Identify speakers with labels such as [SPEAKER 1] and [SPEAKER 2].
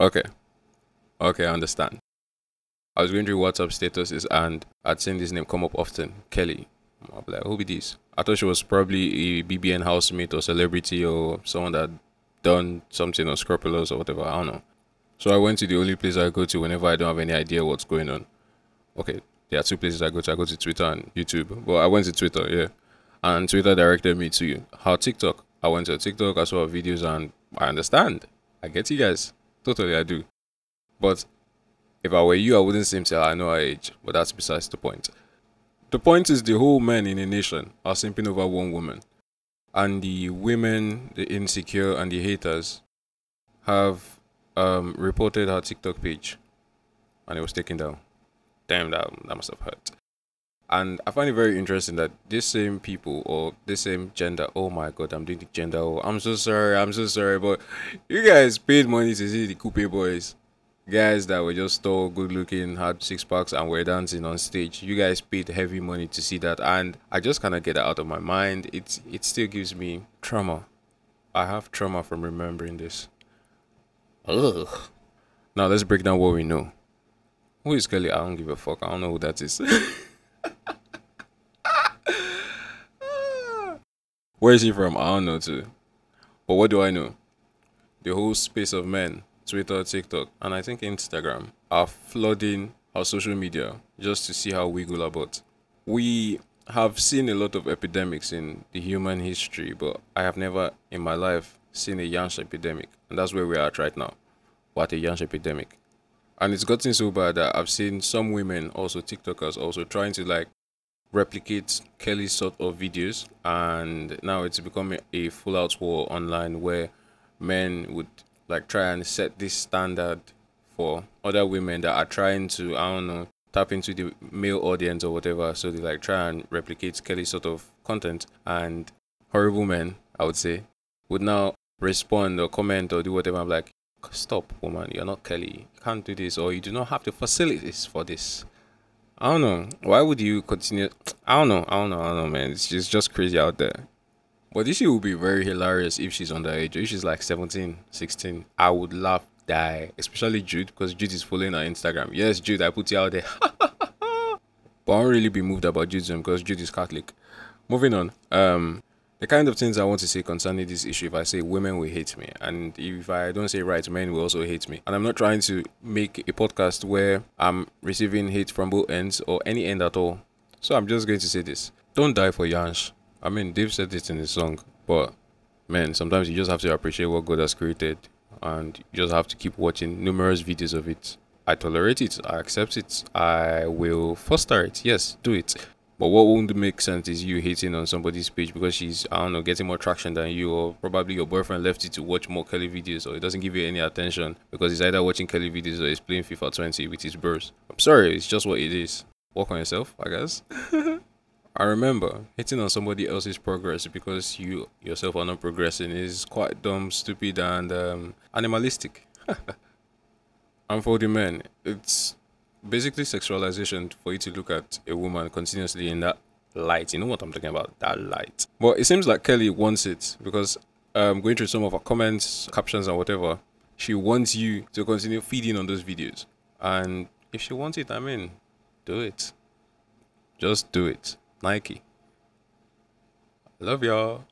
[SPEAKER 1] Okay. Okay, I understand. I was going through WhatsApp statuses and I'd seen this name come up often. Kelly. I'm like, who be this? I thought she was probably a BBN housemate or celebrity or someone that done something unscrupulous or whatever. I don't know. So I went to the only place I go to whenever I don't have any idea what's going on. Okay, there are two places I go to. I go to Twitter and YouTube. But I went to Twitter, yeah. And Twitter directed me to how TikTok. I went to TikTok, I saw videos and I understand. I get you guys. Totally I do. But if I were you, I wouldn't seem to I know our age. But that's besides the point. The point is the whole men in a nation are simping over one woman. And the women, the insecure and the haters have um, reported her TikTok page and it was taken down. Damn, that, that must have hurt. And I find it very interesting that this same people or this same gender, oh my god, I'm doing the gender. Oh, I'm so sorry, I'm so sorry, but you guys paid money to see the Coupe boys. Guys that were just tall, good looking, had six packs, and were dancing on stage. You guys paid heavy money to see that, and I just kind of get that out of my mind. It it still gives me trauma. I have trauma from remembering this. Ugh. Now let's break down what we know. Who is Kelly? I don't give a fuck. I don't know who that is. Where is he from? I don't know too. But what do I know? The whole space of men, Twitter, TikTok, and I think Instagram are flooding our social media just to see how we go about. We have seen a lot of epidemics in the human history, but I have never in my life seen a yansh epidemic. And that's where we are at right now. What a yansh epidemic. And it's gotten so bad that I've seen some women, also TikTokers, also trying to like replicate Kelly's sort of videos, and now it's becoming a full out war online where men would like try and set this standard for other women that are trying to I don't know tap into the male audience or whatever. So they like try and replicate Kelly's sort of content, and horrible men, I would say, would now respond or comment or do whatever. I'm like, stop, woman, you're not Kelly. You can't do this, or you do not have the facilities for this. I don't know. Why would you continue? I don't know. I don't know. I don't know, man. It's just, just crazy out there. But this shit would be very hilarious if she's underage. If she's like 17, 16, I would laugh, die. Especially Jude, because Jude is following her Instagram. Yes, Jude, I put you out there. but I won't really be moved about Jude's because Jude is Catholic. Moving on. Um, the kind of things I want to say concerning this issue, if I say women will hate me, and if I don't say right, men will also hate me. And I'm not trying to make a podcast where I'm receiving hate from both ends or any end at all. So I'm just going to say this. Don't die for Yansh. I mean, Dave said it in his song, but man, sometimes you just have to appreciate what God has created and you just have to keep watching numerous videos of it. I tolerate it, I accept it, I will foster it. Yes, do it. But what won't make sense is you hating on somebody's page because she's, I don't know, getting more traction than you, or probably your boyfriend left you to watch more Kelly videos, or he doesn't give you any attention because he's either watching Kelly videos or he's playing FIFA 20 with his bros. I'm sorry, it's just what it is. Work on yourself, I guess. I remember hitting on somebody else's progress because you yourself are not progressing is quite dumb, stupid, and um, animalistic. and for the men, it's basically sexualization for you to look at a woman continuously in that light. You know what I'm talking about? That light. But it seems like Kelly wants it because um, going through some of her comments, captions, and whatever, she wants you to continue feeding on those videos. And if she wants it, I mean, do it. Just do it. Nike. Love y'all.